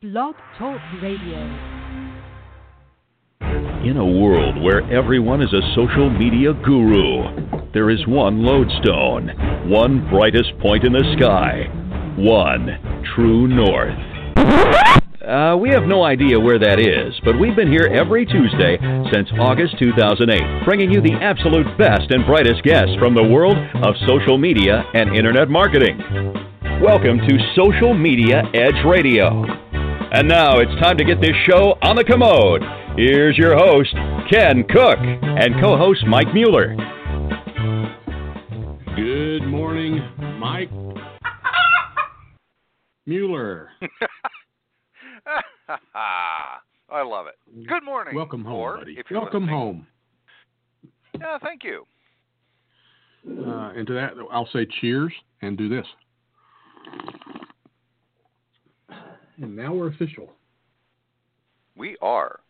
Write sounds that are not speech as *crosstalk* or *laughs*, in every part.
Blog Talk Radio. In a world where everyone is a social media guru, there is one lodestone, one brightest point in the sky, one true north. Uh, we have no idea where that is, but we've been here every Tuesday since August 2008, bringing you the absolute best and brightest guests from the world of social media and internet marketing. Welcome to Social Media Edge Radio. And now it's time to get this show on the commode. Here's your host, Ken Cook, and co host Mike Mueller. Good morning, Mike Mueller. *laughs* I love it. Good morning. Welcome home, or buddy. If Welcome listening- home. Yeah, thank you. Uh, and to that, I'll say cheers and do this. And now we're official. We are.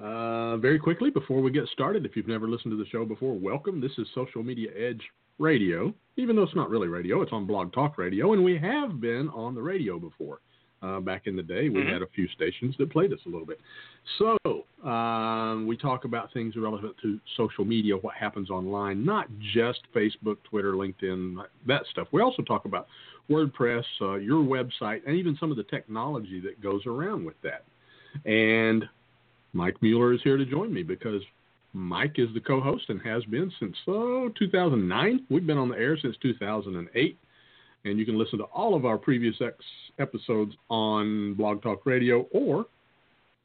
Uh, very quickly, before we get started, if you've never listened to the show before, welcome. This is Social Media Edge Radio, even though it's not really radio, it's on Blog Talk Radio, and we have been on the radio before. Uh, back in the day, we Mhm. had a few stations that played us a little bit. So um, we talk about things relevant to social media, what happens online, not just Facebook, Twitter, LinkedIn, that stuff. We also talk about WordPress, uh, your website, and even some of the technology that goes around with that. And Mike Mueller is here to join me because Mike is the co-host and has been since oh, 2009. We've been on the air since 2008, and you can listen to all of our previous ex- episodes on Blog Talk Radio or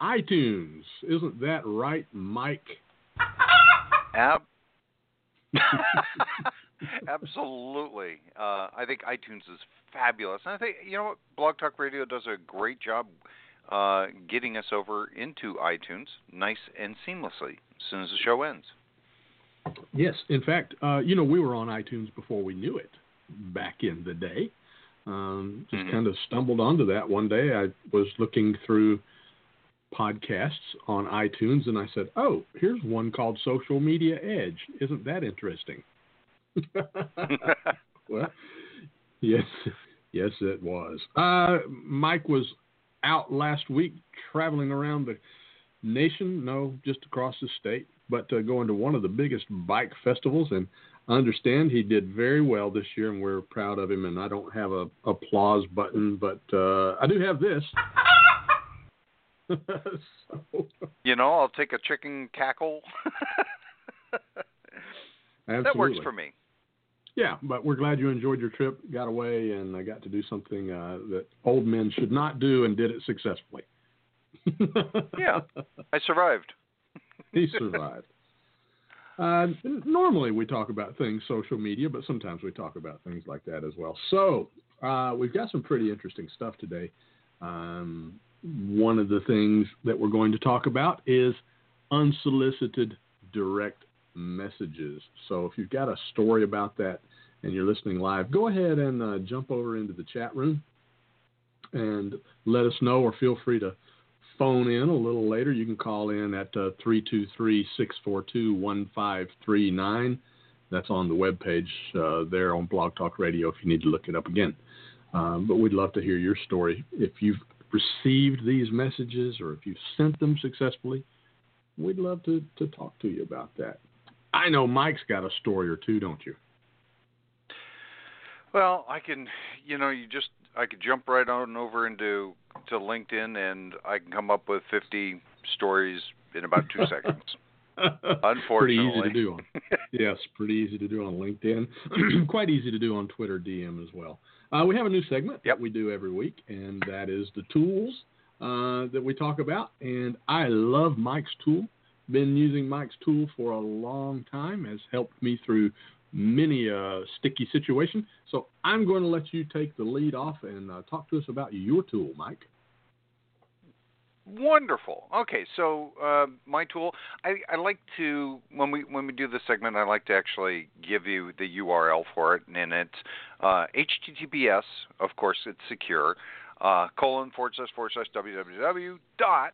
iTunes. Isn't that right, Mike? Ab- *laughs* Absolutely. Uh, I think iTunes is fabulous. And I think, you know what? Blog Talk Radio does a great job uh, getting us over into iTunes nice and seamlessly as soon as the show ends. Yes, in fact, uh, you know we were on iTunes before we knew it back in the day. Um, just Mhm. kind of stumbled onto that one day. I was looking through podcasts on iTunes, and I said, "Oh, here's one called Social Media Edge. Isn't that interesting?" *laughs* well, yes, yes, it was. Uh, Mike was out last week traveling around the nation, no, just across the state, but uh, going to one of the biggest bike festivals. And I understand he did very well this year, and we're proud of him. And I don't have a applause button, but uh, I do have this. *laughs* so, you know, I'll take a chicken cackle. *laughs* that works for me. Yeah, but we're glad you enjoyed your trip, got away, and uh, got to do something uh, that old men should not do, and did it successfully. *laughs* Yeah. I survived. he survived. Uh, normally we talk about things social media, but sometimes we talk about things like that as well. So uh, we've got some pretty interesting stuff today. Um, one of the things that we're going to talk about is unsolicited direct messages. So if you've got a story about that and you're listening live, go ahead and uh, jump over into the chat room and let us know, or feel free to phone in a little later. You can call in at uh, 323 642 1539. That's on the webpage uh, there on Blog Talk Radio if you need to look it up again. Um, but we'd love to hear your story. If you've received these messages or if you've sent them successfully, we'd love to, to talk to you about that. I know Mike's got a story or two, don't you? Well, I can, you know, you just I could jump right on over into to LinkedIn and I can come up with 50 stories in about 2 seconds. *laughs* pretty easy to Unfortunately. do on yes, pretty easy to do on LinkedIn. *clears throat* Quite easy to do on Twitter DM as well. Uh, we have a new segment Yep. that we do every week, and that is the tools uh, that we talk about. And I love Mike's tool. Been using Mike's tool for a long time. Has helped me through many a sticky situation. So I'm going to let you take the lead off and uh, talk to us about your tool, Mike. Wonderful. Okay, so uh, my tool. I, I like to when we when we do this segment, I like to actually give you the URL for it, and it's uh, HTTPS. Of course, it's secure. Uh, colon forward slash forward slash www dot,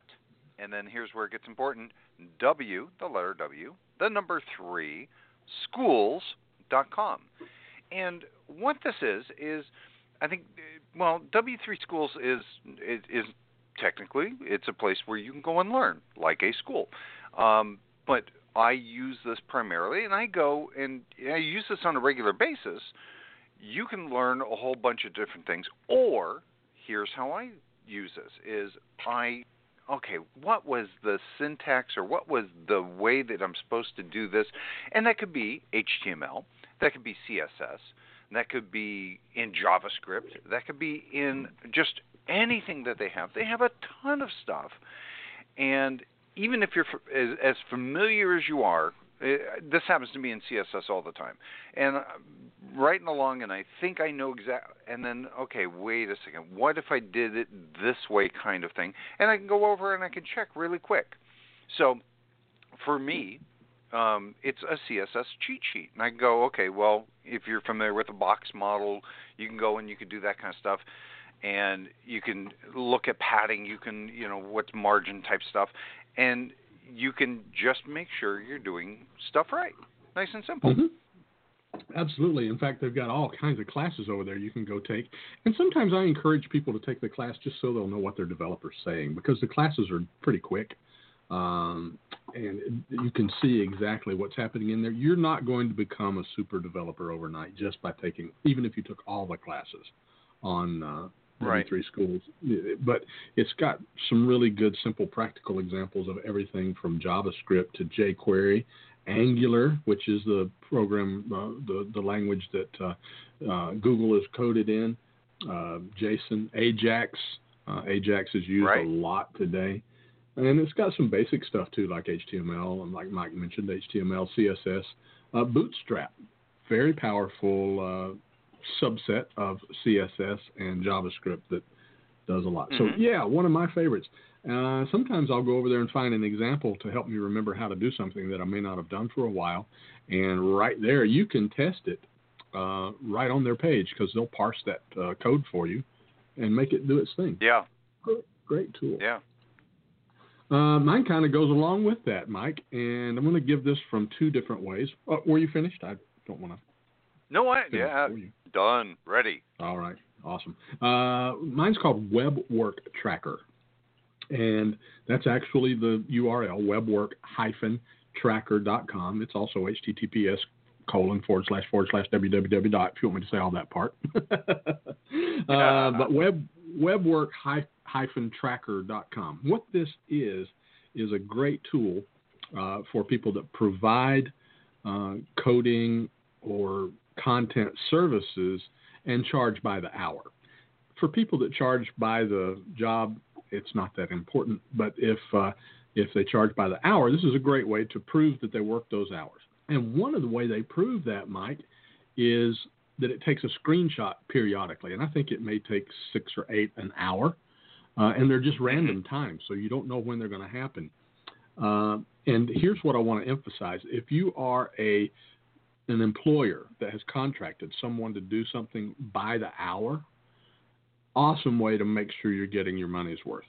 and then here's where it gets important. W, the letter W, the number three, schools dot com. And what this is is I think well, W3 Schools is is, is technically it's a place where you can go and learn like a school. Um, but I use this primarily, and I go and I use this on a regular basis. You can learn a whole bunch of different things, or here's how I use this: is I okay, what was the syntax or what was the way that I'm supposed to do this? And that could be HTML, that could be CSS, that could be in JavaScript, that could be in just anything that they have. They have a ton of stuff. And even if you're as, familiar as you are, eh, this happens to me in CSS all the time. And writing along and I think I know exactly and then okay, wait a second. What if I did it this way kind of thing? And I can go over and I can check really quick. So for me, um, it's a CSS cheat sheet. And I go, okay, well, if you're familiar with a box model, you can go and you can do that kind of stuff. And you can look at padding, you can, you know, what's margin type stuff. And you can just make sure you're doing stuff right. Nice and simple. Mm-hmm. Absolutely. In fact, they've got all kinds of classes over there you can go take. And sometimes I encourage people to take the class just so they'll know what their developer's saying because the classes are pretty quick. Um, and you can see exactly what's happening in there. You're not going to become a super developer overnight just by taking, even if you took all the classes on uh, right. three schools. But it's got some really good, simple, practical examples of everything from JavaScript to jQuery Angular, which is the program, uh, the the language that uh, uh, Google is coded in. Uh, JSON, Ajax. Uh, Ajax is used right. a lot today, and it's got some basic stuff too, like HTML and like Mike mentioned, HTML, CSS. Uh, Bootstrap, very powerful subset of CSS and JavaScript that does a lot. Mm-hmm. So yeah, one of my favorites. Uh, sometimes I'll go over there and find an example to help me remember how to do something that I may not have done for a while. And right there, you can test it uh, right on their page because they'll parse that uh, code for you and make it do its thing. Yeah. Great, great tool. Yeah. Uh, mine kind of goes along with that, Mike, and I'm going to give this from two different ways. Uh, were you finished? I don't want to. No, I yeah, done, ready. All right, awesome. Uh, mine's called Web Work Tracker and that's actually the URL webwork-tracker.com. It's also HTTPS colon forward slash forward slash www dot if you want me to say all that part. *laughs* uh, but web webwork hyphen tracker.com. What this is is a great tool uh, for people that provide uh, coding or content services and charge by the hour. For people that charge by the job it's not that important. But if uh, if they charge by the hour, this is a great way to prove that they work those hours. And one of the way they prove that, Mike, is that it takes a screenshot periodically, and I think it may take six or eight an hour, uh, and they're just mm-hmm. random times, so you don't know when they're going to happen. Uh, and here's what I want to emphasize: if you are a an employer that has contracted someone to do something by the hour awesome way to make sure you're getting your money's worth.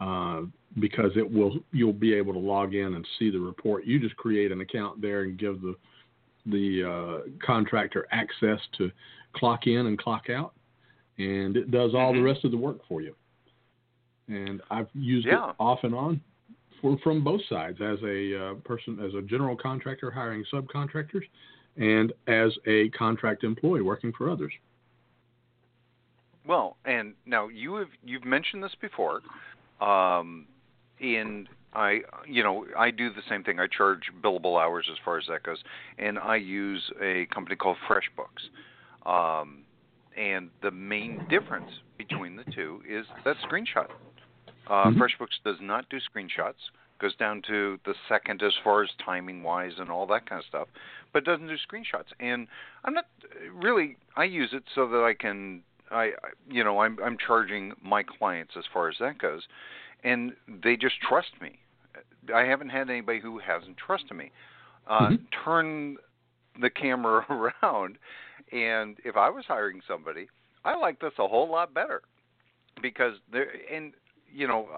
Uh, because it will you'll be able to log in and see the report. You just create an account there and give the the uh, contractor access to clock in and clock out, and it does all the mm-hmm. rest of the work for you. And I've used yeah. it off and on for from both sides as a uh, person as a general contractor hiring subcontractors, and as a contract employee working for others. Well, and now you have you've mentioned this before. Um, in I you know I do the same thing. I charge billable hours as far as that goes, and I use a company called FreshBooks. Um, and the main difference between the two is that screenshot. Uh, mm-hmm. FreshBooks does not do screenshots. Goes down to the second as far as timing wise and all that kind of stuff, but doesn't do screenshots. And I'm not really. I use it so that I can I, you know, I'm I'm charging my clients as far as that goes, and they just trust me. I haven't had anybody who hasn't trusted me. Uh, mm-hmm. Turn the camera *laughs* around, and if I was hiring somebody, I like this a whole lot better because they and you know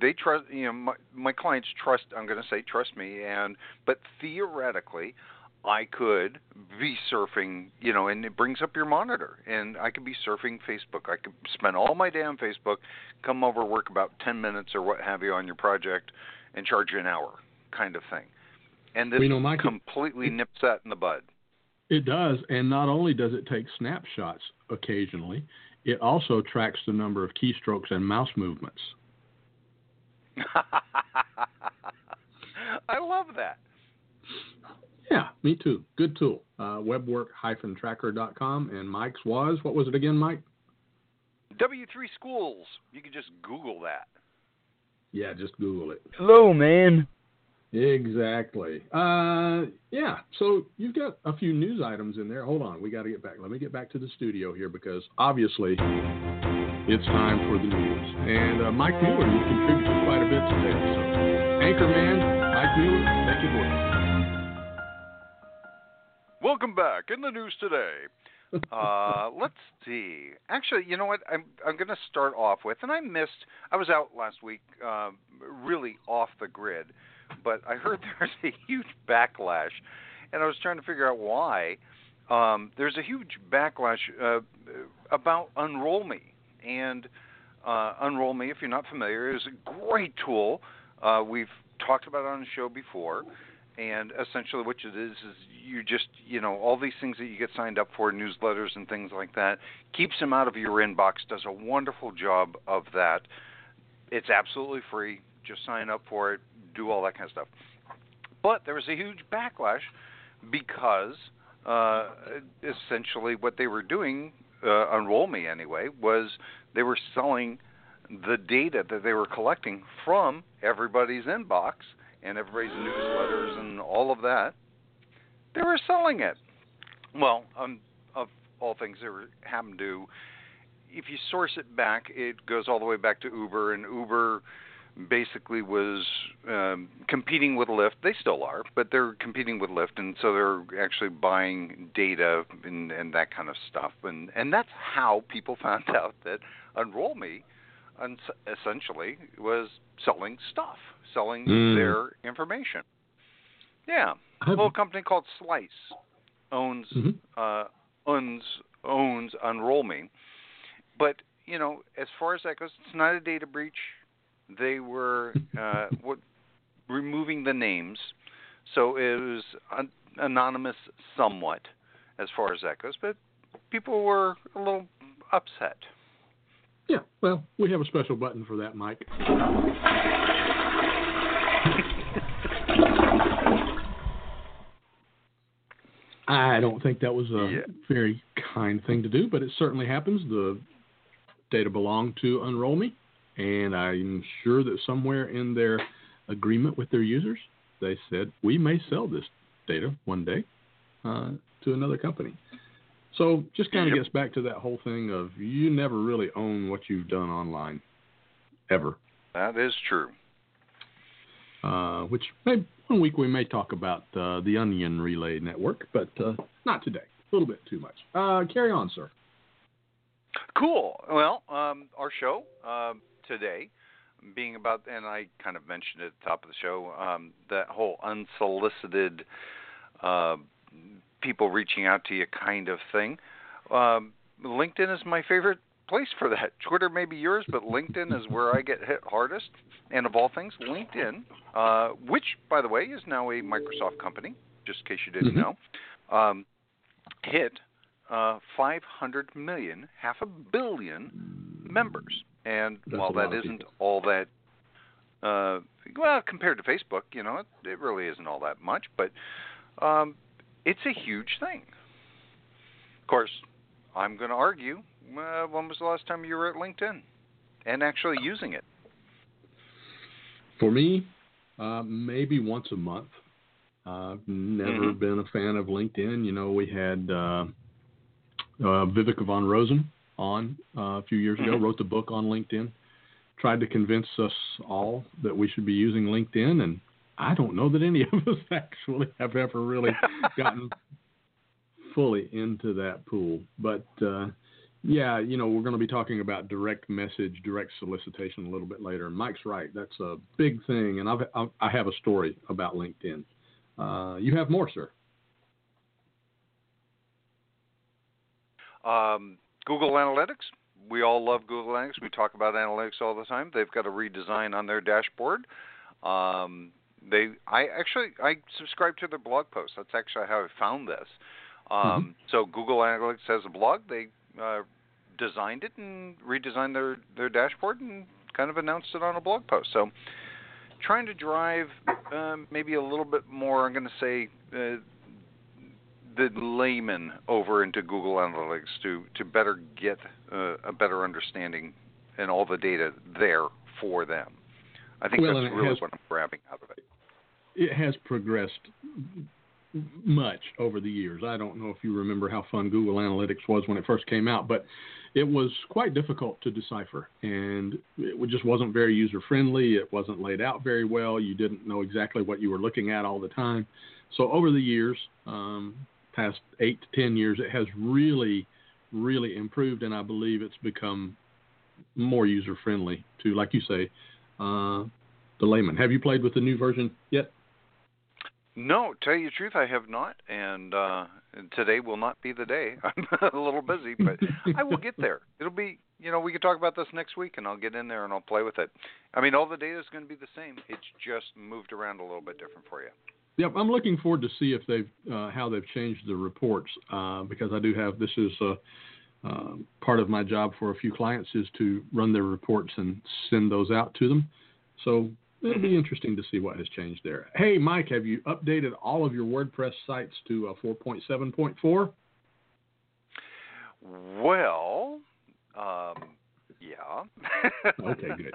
they trust you know my my clients trust I'm going to say trust me and but theoretically I could be surfing, you know, and it brings up your monitor, and I could be surfing Facebook. I could spend all my day on Facebook, come over, work about 10 minutes or what have you on your project, and charge you an hour, kind of thing. And this Well, you know, Mike, completely it- nips that in the bud. It does, and not only does it take snapshots occasionally, it also tracks the number of keystrokes and mouse movements. *laughs* I love that. Yeah, me too. Good tool. Uh, webwork-tracker.com, and Mike's was what was it again, Mike? W3 Schools. You can just Google that. Yeah, just Google it. Hello, man. Exactly. Uh, yeah. So you've got a few news items in there. Hold on, we got to get back. Let me get back to the studio here because obviously it's time for the news. And uh, Mike Mueller, you contributed quite a bit today. So, Anchorman, Mike Mueller, take it away. Welcome back in the news today. Uh, *laughs* let's see. Actually, you know what? I'm I'm going to start off with, and I missed. I was out last week, uh, really off the grid, but I heard *laughs* there's a huge backlash, and I was trying to figure out why. Um, there's a huge backlash uh, about Unroll Me, and uh, Unroll Me, if you're not familiar, is a great tool. Uh, we've talked about it on the show before and essentially what it is is you just you know all these things that you get signed up for newsletters and things like that keeps them out of your inbox does a wonderful job of that. It's absolutely free. Just sign up for it do all that kind of stuff. But there was a huge backlash because uh, essentially what they were doing uh, unroll me anyway was they were selling the data that they were collecting from everybody's inbox and everybody's newsletters and all of that, they were selling it. Well, um, of all things, that were happened to. If you source it back, it goes all the way back to Uber, and Uber basically was um, competing with Lyft. They still are, but they're competing with Lyft, and so they're actually buying data and, and that kind of stuff. And and that's how people *laughs* found out that Unroll Me, essentially, was selling stuff selling Mm. their information. Yeah, a little company called Slice owns Mhm. uh, owns owns Unroll Me, but you know, as far as that goes, it's not a data breach. They were uh, *laughs* what removing the names, so it was an- anonymous somewhat as far as that goes. But people were a little upset. Yeah, well, we have a special button for that, Mike. I don't think that was a Yeah. very kind thing to do, but it certainly happens. The data belonged to Unroll Me, and I'm sure that somewhere in their agreement with their users, they said we may sell this data one day uh, to another company. So just kind of Yep. gets back to that whole thing of you never really own what you've done online, ever. That is true. Uh, which may, one week we may talk about uh, the Onion Relay Network, but uh, not today. A little bit too much. Uh, carry on, sir. Cool. Well, um, our show um, today being about, and I kind of mentioned at the top of the show, um, that whole unsolicited uh, people reaching out to you kind of thing. Um, LinkedIn is my favorite place for that. *laughs* Twitter may be yours, but LinkedIn is where I get hit hardest. And of all things, LinkedIn, uh, which, by the way, is now a Microsoft company, just in case you didn't Mhm. know, um, hit uh, 500 million, half a billion members. And That's while that isn't all that, uh, well, compared to Facebook, you know, it, it really isn't all that much, but um, it's a huge thing. Of course, I'm going to argue. Uh, when was the last time you were at LinkedIn and actually using it? For me, uh, maybe once a month. Uh, I've never Mhm. been a fan of LinkedIn. You know, we had uh, uh, Viveka von Rosen on uh, a few years ago, Mhm. wrote the book on LinkedIn, tried to convince us all that we should be using LinkedIn, and I don't know that any of us *laughs* actually have ever really gotten fully into that pool. But uh, yeah, you know, we're going to be talking about direct message, direct solicitation a little bit later. And Mike's right; that's a big thing. And I've, I've I have a story about LinkedIn. Uh, you have more, sir. Um, Google Analytics. We all love Google Analytics. We talk about analytics all the time. They've got a redesign on their dashboard. Um, they, I actually, I subscribe to their blog post. That's actually how I found this. Um, mm-hmm. So Google Analytics has a blog. They uh, designed it and redesigned their their dashboard and kind of announced it on a blog post. So trying to drive um, maybe a little bit more. I'm going to say. Uh, the layman over into Google Analytics to to better get uh, a better understanding and all the data there for them. I think well, that's really has, what I'm grabbing out of it. It has progressed much over the years. I don't know if you remember how fun Google Analytics was when it first came out, but it was quite difficult to decipher and it just wasn't very user friendly. It wasn't laid out very well. You didn't know exactly what you were looking at all the time. So over the years, um, past eight to ten years, it has really, really improved, and I believe it's become more user friendly to, like you say, uh, the layman. Have you played with the new version yet? No, tell you the truth, I have not, and uh, today will not be the day. *laughs* I'm a little busy, but I will get there. *laughs* It'll be, you know, we can talk about this next week, and I'll get in there and I'll play with it. I mean, all the data is going to be the same. It's just moved around a little bit different for you. Yep, I'm looking forward to see if they've uh, how they've changed the reports uh, because I do have this is uh, uh, part of my job for a few clients is to run their reports and send those out to them. So it'll be interesting to see what has changed there. Hey, Mike, have you updated all of your WordPress sites to 4.7.4? Well, um, yeah. *laughs* okay, good.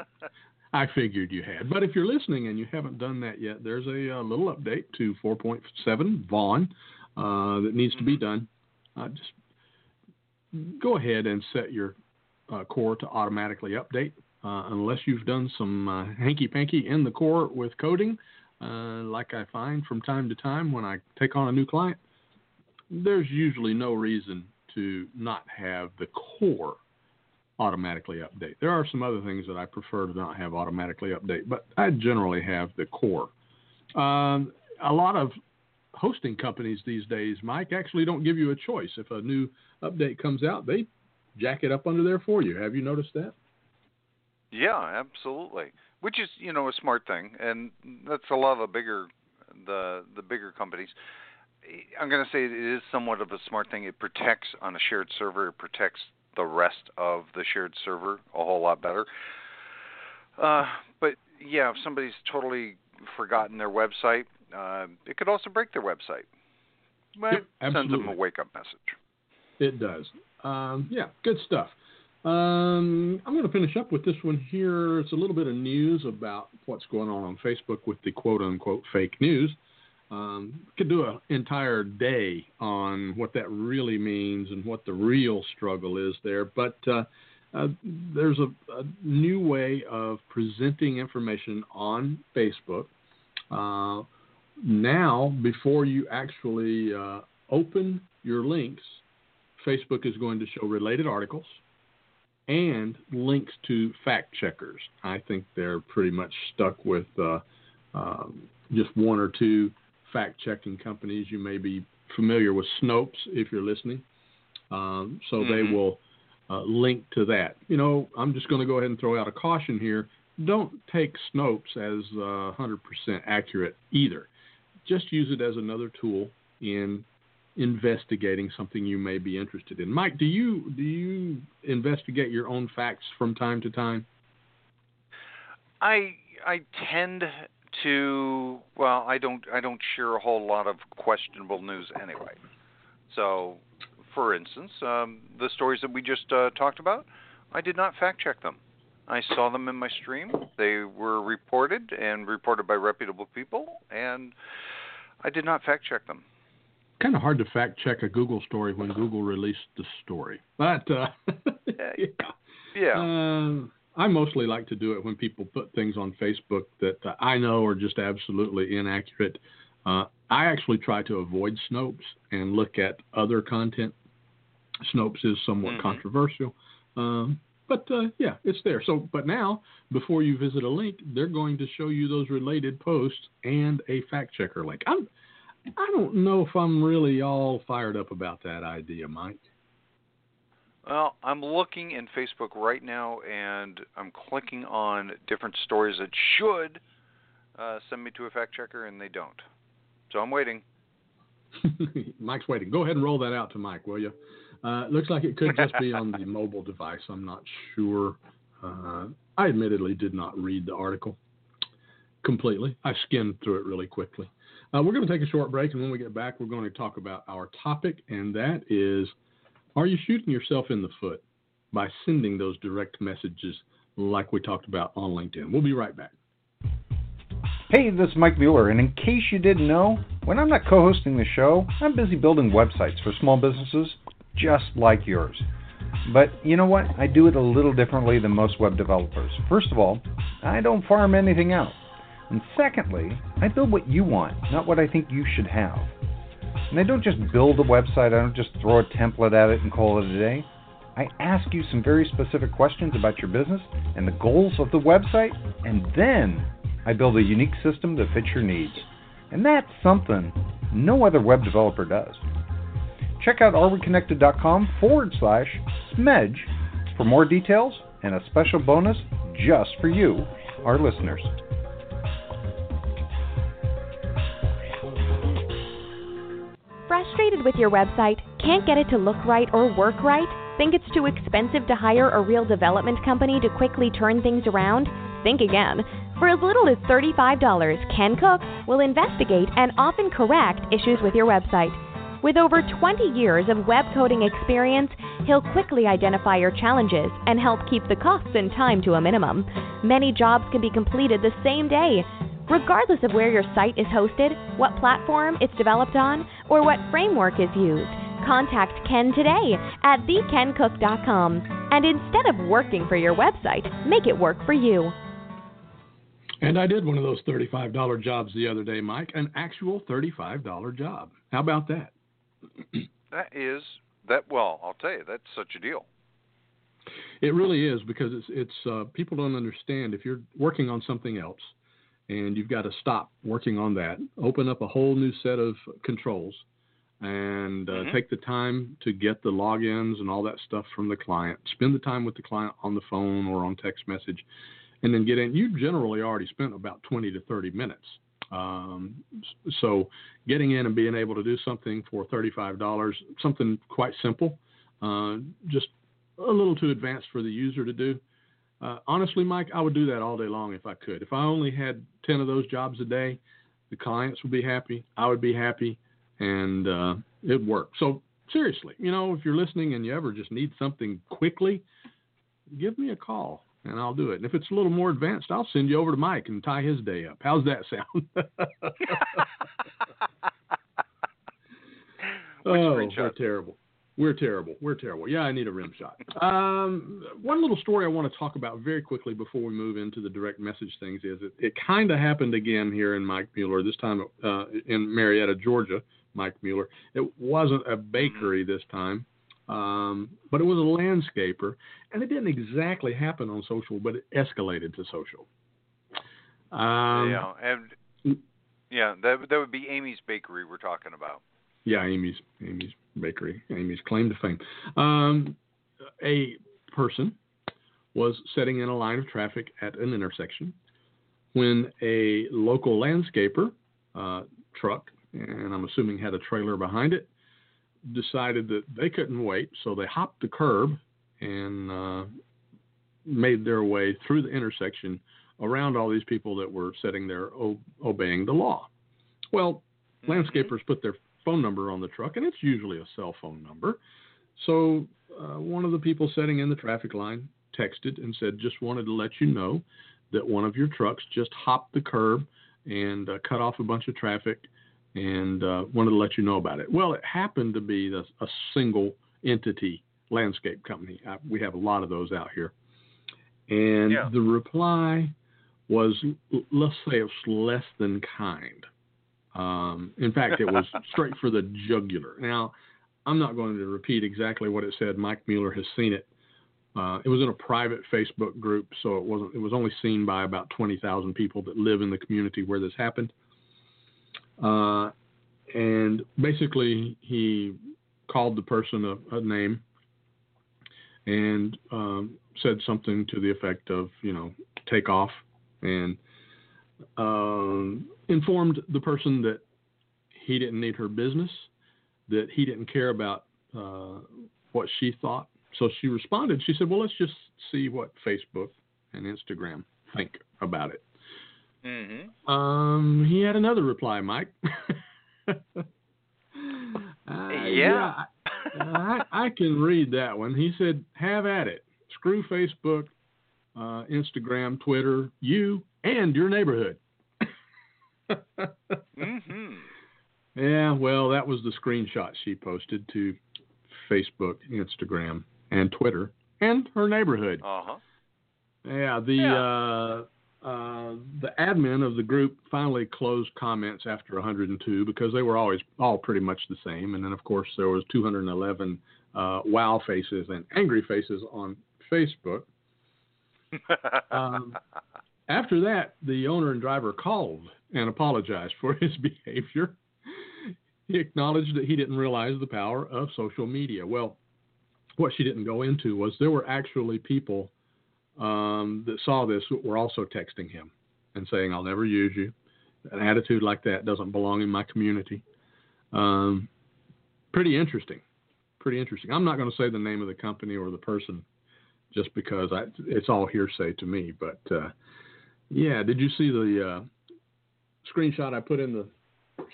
I figured you had. But if you're listening and you haven't done that yet, there's a, a uh, little update to 4.7 Vaughan uh, that needs to be mm-hmm. done. Uh, just go ahead and set your uh, core to automatically update. Uh, unless you've done some uh, hanky panky in the core with coding, like I find from time to time when I take on a new client, there's usually no reason to not have the core automatically update. There are some other things that I prefer to not have automatically update, but I generally have the core. Um, a lot of hosting companies these days, Mike, actually don't give you a choice. If a new update comes out, they jack it up under there for you. Have you noticed that? Yeah, absolutely. Which is, you know, a smart thing, and that's a lot of the bigger, the the bigger companies. I'm going to say it is somewhat of a smart thing. It protects on a shared server. It protects the rest of the shared server a whole lot better. Uh, but yeah, if somebody's totally forgotten their website, uh, it could also break their website. But yep, sends them a wake up message. It does. Um, yeah, good stuff. Um, I'm going to finish up with this one here. It's a little bit of news about what's going on on Facebook with the quote unquote fake news. Um, could do an entire day on what that really means and what the real struggle is there. But uh, uh, there's a, a, new way of presenting information on Facebook. Uh, now, before you actually uh, open your links, Facebook is going to show related articles and links to fact checkers. I think they're pretty much stuck with uh, um, just one or two fact checking companies. You may be familiar with Snopes if you're listening. Um, so mm-hmm. they will uh, link to that. You know, I'm just going to go ahead and throw out a caution here. Don't take Snopes as uh, 100% accurate either. Just use it as another tool in investigating something you may be interested in. Mike, do you do you investigate your own facts from time to time? I I tend to well, I don't I don't share a whole lot of questionable news anyway. So, for instance, um, the stories that we just uh, talked about, I did not fact check them. I saw them in my stream. They were reported and reported by reputable people, and I did not fact check them. Kind of hard to fact check a Google story when Google released the story, but uh, *laughs* yeah. yeah. Uh, I mostly like to do it when people put things on Facebook that uh, I know are just absolutely inaccurate. Uh, I actually try to avoid Snopes and look at other content. Snopes is somewhat mm-hmm. controversial, um, but uh, yeah, it's there. So, but now before you visit a link, they're going to show you those related posts and a fact checker link. I'm, I don't know if I'm really all fired up about that idea, Mike. Well, I'm looking in Facebook right now, and I'm clicking on different stories that should uh, send me to a fact checker, and they don't. So I'm waiting. *laughs* Mike's waiting. Go ahead and roll that out to Mike, will you? Uh, looks like it could just be on the *laughs* mobile device. I'm not sure. Uh, I admittedly did not read the article completely. I skimmed through it really quickly. Uh, we're going to take a short break, and when we get back, we're going to talk about our topic, and that is Are you shooting yourself in the foot by sending those direct messages like we talked about on LinkedIn? We'll be right back. Hey, this is Mike Mueller, and in case you didn't know, when I'm not co hosting the show, I'm busy building websites for small businesses just like yours. But you know what? I do it a little differently than most web developers. First of all, I don't farm anything out. And secondly, I build what you want, not what I think you should have. And I don't just build a website, I don't just throw a template at it and call it a day. I ask you some very specific questions about your business and the goals of the website, and then I build a unique system that fits your needs. And that's something no other web developer does. Check out areweconnected.com forward slash smedge for more details and a special bonus just for you, our listeners. Frustrated with your website? Can't get it to look right or work right? Think it's too expensive to hire a real development company to quickly turn things around? Think again. For as little as $35, Ken Cook will investigate and often correct issues with your website. With over 20 years of web coding experience, he'll quickly identify your challenges and help keep the costs and time to a minimum. Many jobs can be completed the same day. Regardless of where your site is hosted, what platform it's developed on, or what framework is used, contact Ken today at thekencook.com. And instead of working for your website, make it work for you. And I did one of those $35 jobs the other day, Mike, an actual $35 job. How about that? *clears throat* that is that well, I'll tell you, that's such a deal. It really is because it's it's uh, people don't understand if you're working on something else and you've got to stop working on that, open up a whole new set of controls, and uh, mm-hmm. take the time to get the logins and all that stuff from the client. Spend the time with the client on the phone or on text message, and then get in. You generally already spent about 20 to 30 minutes. Um, so getting in and being able to do something for $35, something quite simple, uh, just a little too advanced for the user to do. Uh, honestly, Mike, I would do that all day long if I could. If I only had 10 of those jobs a day, the clients would be happy, I would be happy, and uh, it'd work. So, seriously, you know, if you're listening and you ever just need something quickly, give me a call and I'll do it. And if it's a little more advanced, I'll send you over to Mike and tie his day up. How's that sound? *laughs* *laughs* oh, we're terrible. We're terrible. We're terrible. Yeah, I need a rim shot. Um, one little story I want to talk about very quickly before we move into the direct message things is it, it kind of happened again here in Mike Mueller, this time uh, in Marietta, Georgia. Mike Mueller. It wasn't a bakery this time. Um, but it was a landscaper, and it didn't exactly happen on social, but it escalated to social. Um, yeah, and yeah, that that would be Amy's Bakery we're talking about. Yeah, Amy's Amy's Bakery, Amy's claim to fame. Um, a person was setting in a line of traffic at an intersection when a local landscaper uh, truck, and I'm assuming had a trailer behind it, decided that they couldn't wait, so they hopped the curb and uh, made their way through the intersection around all these people that were sitting there o- obeying the law. Well, mm-hmm. landscapers put their phone number on the truck, and it's usually a cell phone number. So uh, one of the people sitting in the traffic line texted and said, "Just wanted to let you know that one of your trucks just hopped the curb and uh, cut off a bunch of traffic and uh, wanted to let you know about it. Well, it happened to be the, a single entity landscape company. I, we have a lot of those out here. And yeah. the reply was, let's say, it's less than kind. Um, in fact, it was straight for the jugular. Now, I'm not going to repeat exactly what it said. Mike Mueller has seen it. Uh, it was in a private Facebook group, so it wasn't. It was only seen by about 20,000 people that live in the community where this happened. Uh, and basically, he called the person a, a, name and um, said something to the effect of, you know, take off, and um, informed the person that he didn't need her business, that he didn't care about uh, what she thought. So she responded. She said, "Well, let's just see what Facebook and Instagram think about it." Mm-hmm. Um, he had another reply, Mike. *laughs* uh, yeah. I, I can read that one. He said, "Have at it. Screw Facebook, uh, Instagram, Twitter, you and your neighborhood." Mm-hmm. Yeah, well, that was the screenshot she posted to Facebook, Instagram, and Twitter, and her neighborhood. Uh huh. Yeah, the Yeah. Uh, uh, the admin of the group finally closed comments after 102 because they were always all pretty much the same, and then of course there was 211 uh, wow faces and angry faces on Facebook. *laughs* Um, After that, the owner and driver called and apologized for *laughs* his behavior. He acknowledged that he didn't realize the power of social media. Well, what she didn't go into was there were actually people um, that saw this were also texting him and saying, I'll never use you. An attitude like that doesn't belong in my community. Um, pretty interesting. Pretty interesting. I'm not going to say the name of the company or the person just because I, it's all hearsay to me. But uh, yeah, did you see the uh, screenshot I put in the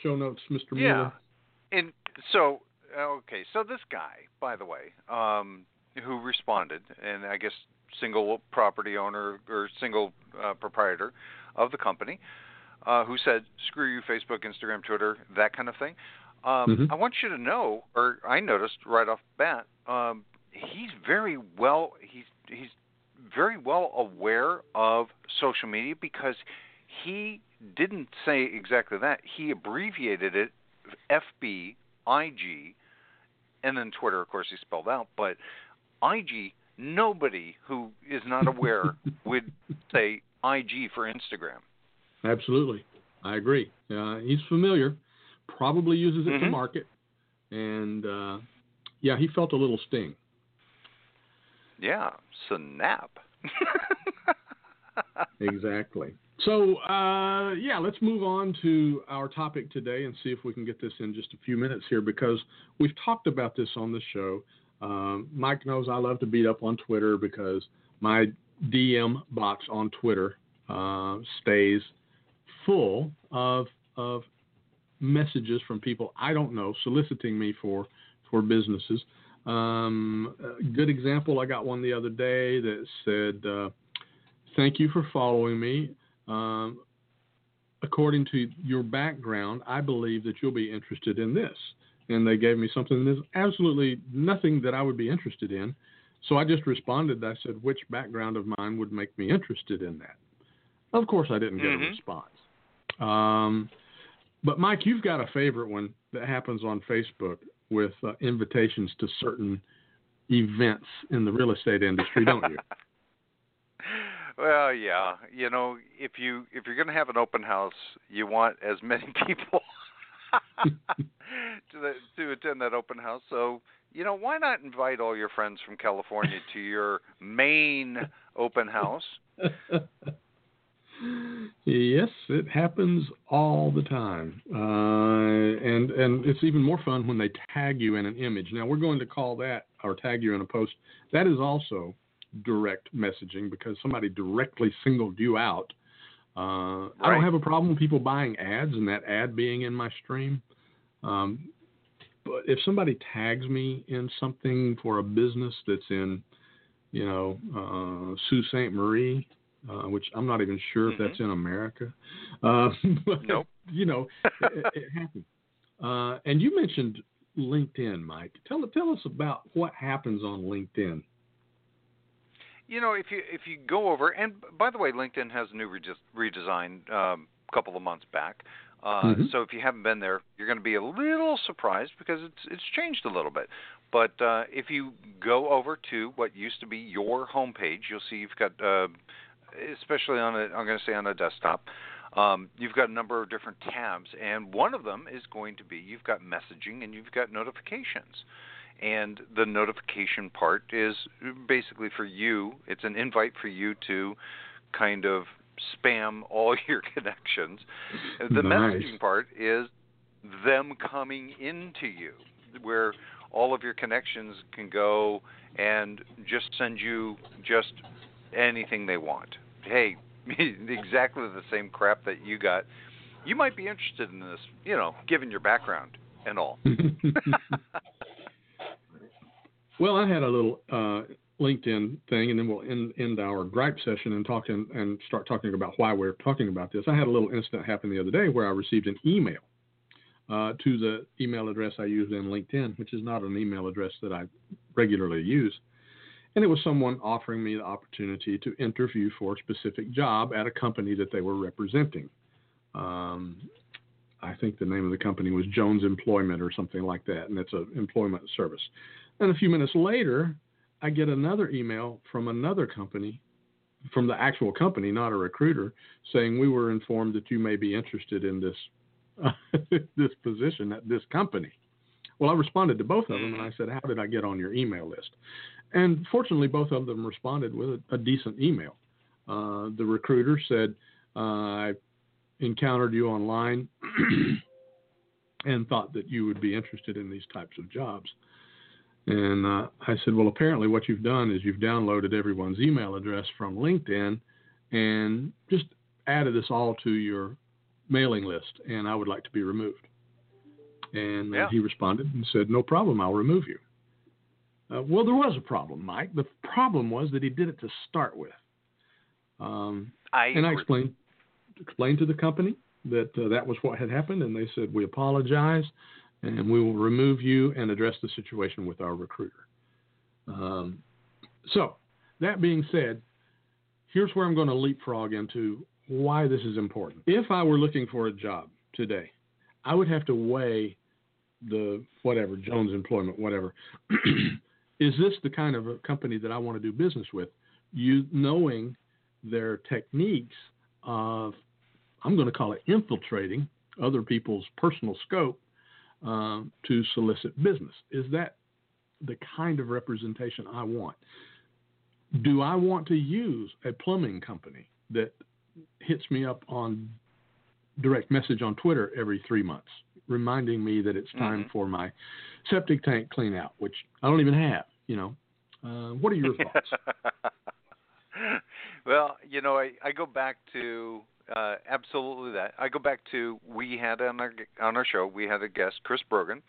show notes, Mr. Yeah. Mueller? And so, okay, so this guy, by the way, um, who responded, and I guess single property owner or single uh, proprietor of the company, uh, who said, "Screw you, Facebook, Instagram, Twitter, that kind of thing." Um, Mhm. I want you to know, or I noticed right off the bat, um, he's very well. He's he's very well aware of social media because he didn't say exactly that. He abbreviated it FB, IG, and then Twitter, of course, he spelled out. But IG, nobody who is not aware *laughs* would say IG for Instagram. Absolutely. I agree. Uh, he's familiar, probably uses it to Mhm. market. And uh, yeah, he felt a little sting. Yeah, snap. *laughs* Exactly. So, uh, yeah, let's move on to our topic today and see if we can get this in just a few minutes here because we've talked about this on the show. Um, Mike knows I love to beat up on Twitter because my DM box on Twitter uh, stays full of of messages from people I don't know soliciting me for for businesses. Um, good example, I got one the other day that said. Uh, Thank you for following me. Um, according to your background, I believe that you'll be interested in this. And they gave me something that's absolutely nothing that I would be interested in. So I just responded. I said, which background of mine would make me interested in that? Of course, I didn't get Mhm. a response. Um, but Mike, you've got a favorite one that happens on Facebook with uh, invitations to certain events in the real estate industry, don't you? *laughs* Well, yeah. You know, if you if you're going to have an open house, you want as many *laughs* people *laughs* to the, to attend that open house. So, you know, why not invite all your friends from California to your main open house? Yes, it happens all the time, uh, and and it's even more fun when they tag you in an image. Now we're going to call that or tag you in a post. That is also direct messaging because somebody directly singled you out. Uh, I don't have a problem with people buying ads and that ad being in my stream. Um, but if somebody tags me in something for a business that's in, you know, uh, Sault Ste. Marie, uh, which I'm not even sure if that's in America. Uh, *laughs* but, Nope. You know, it, it happens. Uh, and you mentioned LinkedIn, Mike. Tell tell us about what happens on LinkedIn. You know, if you if you go over, and by the way, LinkedIn has a new redis- redesign um, a couple of months back. Uh, Mhm. So if you haven't been there, you're going to be a little surprised because it's it's changed a little bit. But uh, if you go over to what used to be your homepage, you'll see you've got, uh, especially on a, I'm going to say on a desktop, um, you've got a number of different tabs, and one of them is going to be you've got messaging and you've got notifications. And the notification part is basically for you. It's an invite for you to kind of spam *laughs* all your connections. The Nice. messaging part is them coming into you, where all of your connections can go and just send you just anything they want. Hey, *laughs* exactly the same crap that you got. You might be interested in this, you know, given your background and all. *laughs* *laughs* well, I had a little uh, LinkedIn thing, and then we'll end, end our gripe session and talk and, and start talking about why we're talking about this. I had a little incident happen the other day where I received an email uh, to the email address I use in LinkedIn, which is not an email address that I regularly use. And it was someone offering me the opportunity to interview for a specific job at a company that they were representing. Um, I think the name of the company was Jones Employment or something like that, and it's an employment service. And a few minutes later, I get another email from another company, from the actual company, not a recruiter, saying we were informed that you may be interested in this *laughs* this position at this company. Well, I responded to both of them and I said, "How did I get on your email list?" And fortunately, both of them responded with a, a decent email. Uh, the recruiter said, uh, "I encountered you online *clears throat* and thought that you would be interested in these types of jobs." And uh, I said, Well, apparently, what you've done is you've downloaded everyone's email address from LinkedIn and just added us all to your mailing list, and I would like to be removed. And uh, Yeah. he responded and said, No problem, I'll remove you. Uh, well, there was a problem, Mike. The problem was that he did it to start with. Um, I and I explained explained to the company that uh, that was what had happened, and they said we apologize, and we will remove you and address the situation with our recruiter. Um, so that being said, here's where I'm going to leapfrog into why this is important. If I were looking for a job today, I would have to weigh the whatever Jones Employment, whatever. *clears throat* is this the kind of a company that I want to do business with? You knowing their techniques of, I'm going to call it infiltrating other people's personal scope um, to solicit business. Is that the kind of representation I want? Do I want to use a plumbing company that hits me up on direct message on Twitter every three months, reminding me that it's time Mhm. for my septic tank clean out, which I don't even have, you know? Uh, what are your thoughts? *laughs* well, you know, I, I go back to uh, absolutely that. I go back to we had on our on our show we had a guest Chris Brogan,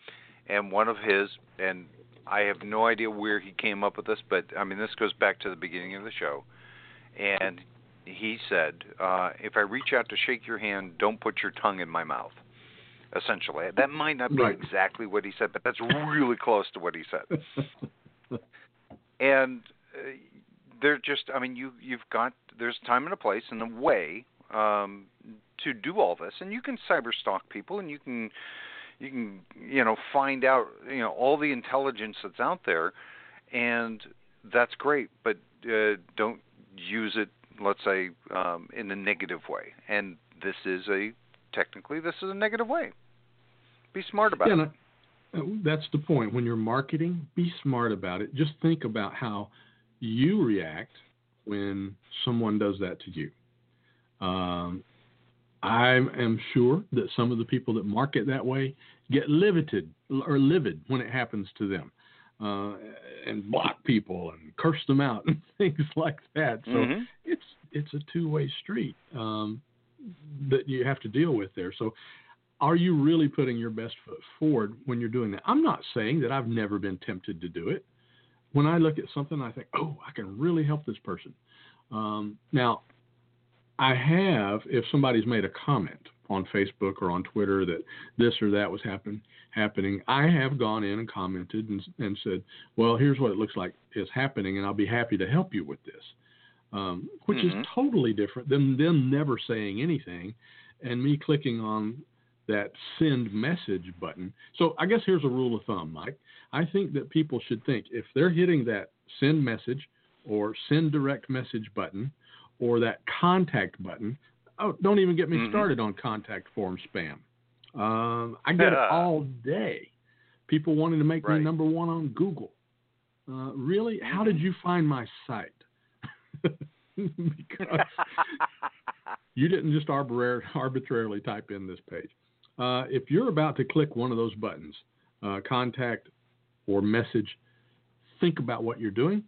and one of his and I have no idea where he came up with this, but I mean this goes back to the beginning of the show, and he said, uh, if I reach out to shake your hand, don't put your tongue in my mouth. Essentially, that might not be Right. exactly what he said, but that's really close to what he said *laughs* and uh, they're just i mean you you've got there's time and a place and a way um to do all this. And you can cyber stalk people and you can you can you know find out you know all the intelligence that's out there. And that's great but uh, don't use it let's say um in a negative way. And this is a technically this is a negative way. Be smart about Yeah, it that's the point. When you're marketing, be smart about it. Just think about how you react when someone does that to you. Um, I am sure that some of the people that market that way get livid or livid when it happens to them, uh, and block people and curse them out *laughs* and things like that. So Mhm. it's it's a two way street um, that you have to deal with there. So are you really putting your best foot forward when you're doing that? I'm not saying that I've never been tempted to do it. When I look at something, I think, oh, I can really help this person. Um, now, I have, if somebody's made a comment on Facebook or on Twitter that this or that was happen, happening, I have gone in and commented and, and said, well, here's what it looks like is happening, and I'll be happy to help you with this. Um, which Mhm. is totally different than them never saying anything and me clicking on that send message button. So I guess here's a rule of thumb, Mike. I think that people should think if they're hitting that send message or send direct message button or that contact button, oh, don't even get me Mhm. started on contact form spam. Um, I get it all day. People wanting to make Right. me number one on Google. Uh, really? How did you find my site? *laughs* because *laughs* you didn't just arbitrarily type in this page. Uh, if you're about to click one of those buttons, uh, contact or message, think about what you're doing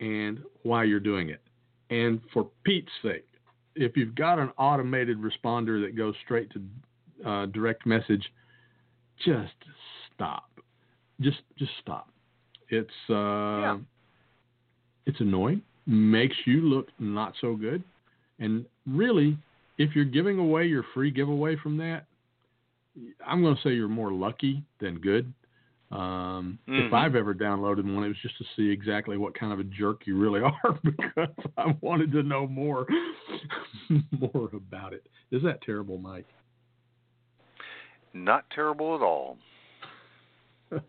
and why you're doing it. And for Pete's sake, if you've got an automated responder that goes straight to uh, direct message, just stop. Just just stop. It's uh, Yeah. it's annoying, makes you look not so good, and really, if you're giving away your free giveaway from that, I'm going to say you're more lucky than good. Um, If Mhm. I've ever downloaded one, it was just to see exactly what kind of a jerk you really *laughs* are because I wanted to know more *laughs* more about it. Is that terrible, Mike? Not terrible at all. *laughs*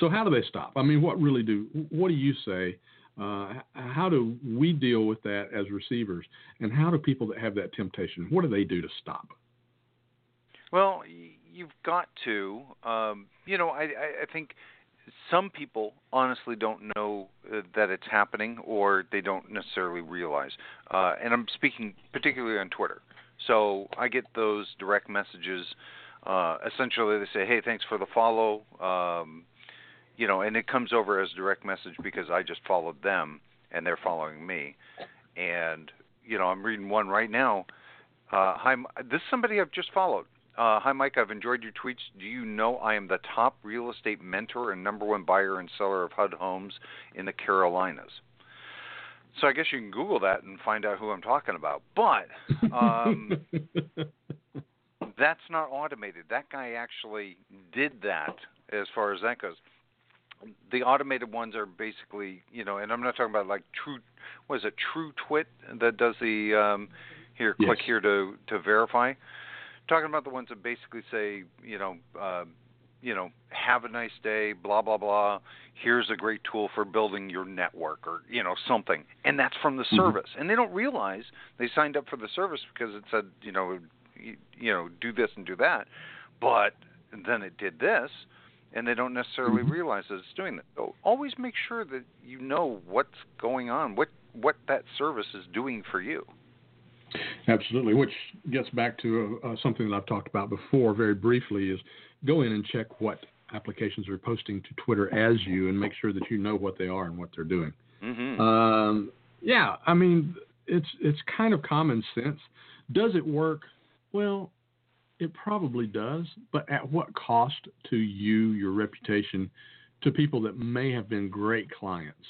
so how do they stop? I mean, what really do? What do you say? Uh, how do we deal with that as receivers? And how do people that have that temptation? What do they do to stop? Well, you've got to. Um, you know, I, I, I think some people honestly don't know uh, that it's happening, or they don't necessarily realize. Uh, and I'm speaking particularly on Twitter. So I get those direct messages. Uh, essentially, they say, "Hey, thanks for the follow." Um, you know, and it comes over as a direct message because I just followed them and they're following me. And you know, I'm reading one right now. Uh, hi, this is somebody I've just followed. Uh, hi, Mike. I've enjoyed your tweets. Do you know I am the top real estate mentor and number one buyer and seller of HUD homes in the Carolinas? So I guess you can Google that and find out who I'm talking about. But um, *laughs* that's not automated. That guy actually did that as far as that goes. The automated ones are basically, you know, and I'm not talking about like True, what is it, True Twit that does the um, here, click here to to verify. Talking about the ones that basically say, you know, uh, you know, have a nice day, blah blah blah. Here's a great tool for building your network, or you know, something, and that's from the Mhm. service. And they don't realize they signed up for the service because it said, you know, you, you know, do this and do that, but then it did this, and they don't necessarily Mhm. realize that it's doing that. So always make sure that you know what's going on, what what that service is doing for you. Absolutely, which gets back to uh, something that I've talked about before very briefly is go in and check what applications are posting to Twitter as you and make sure that you know what they are and what they're doing. hmm Um, yeah, I mean, it's it's kind of common sense. Does it work? Well, it probably does, but at what cost to you, your reputation, to people that may have been great clients?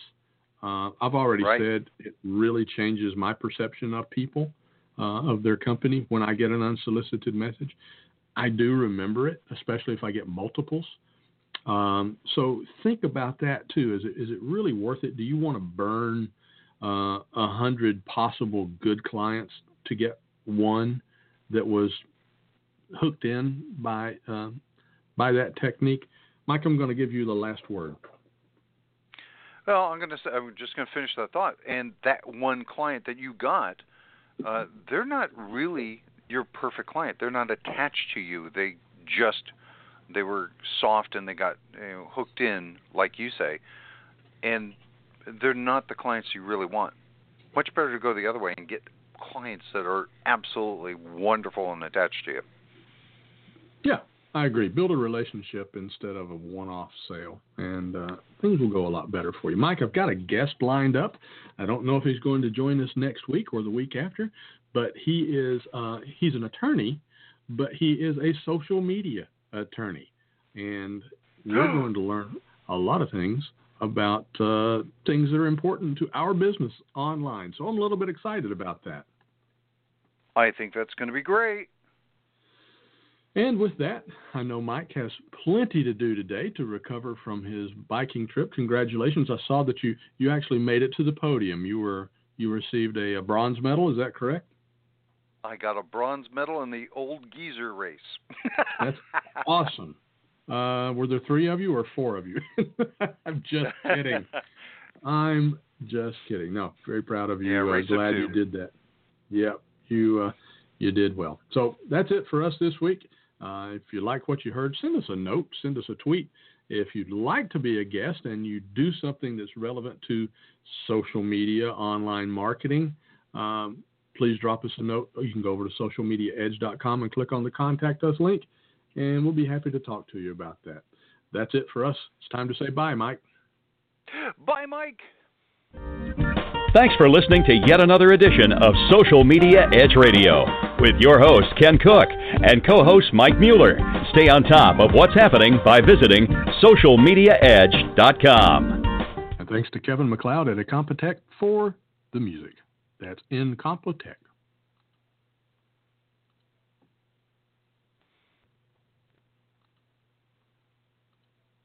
Uh, I've already Right. said it really changes my perception of people, uh, of their company when I get an unsolicited message. I do remember it, especially if I get multiples. Um, so think about that too. Is it is it really worth it? Do you want to burn uh, a hundred possible good clients to get one that was hooked in by um, by that technique? Mike, I'm going to give you the last word. Well, I'm gonna say I'm just gonna finish that thought. And that one client that you got, uh, they're not really your perfect client. They're not attached to you. They just they were soft and they got you know, hooked in, like you say, and they're not the clients you really want. Much better to go the other way and get clients that are absolutely wonderful and attached to you. Yeah, I agree. Build a relationship instead of a one-off sale, and uh, things will go a lot better for you. Mike, I've got a guest lined up. I don't know if he's going to join us next week or the week after, but he is uh, he's an attorney, but he is a social media attorney, and we're going to learn a lot of things about uh, things that are important to our business online. So I'm a little bit excited about that. I think that's going to be great. And with that, I know Mike has plenty to do today to recover from his biking trip. Congratulations! I saw that you you actually made it to the podium. You were you received a, a bronze medal. Is that correct? I got a bronze medal in the old geezer race. *laughs* That's awesome. Uh, were there three of you or four of you? *laughs* I'm just *laughs* kidding. I'm just kidding. No, very proud of you. Yeah, uh, glad you did that. Yep, you uh, you did well. So that's it for us this week. Uh, if you like what you heard, send us a note, send us a tweet. If you'd like to be a guest and you do something that's relevant to social media, online marketing, um, please drop us a note. You can go over to socialmediaedge.com and click on the contact us link, and we'll be happy to talk to you about that. That's it for us. It's time to say bye, Mike. Bye, Mike. Thanks for listening to yet another edition of Social Media Edge Radio with your host, Ken Cook, and co host Mike Mueller. Stay on top of what's happening by visiting socialmediaedge.com. And thanks to Kevin MacLeod at Incompetech for the music. That's Incompetech.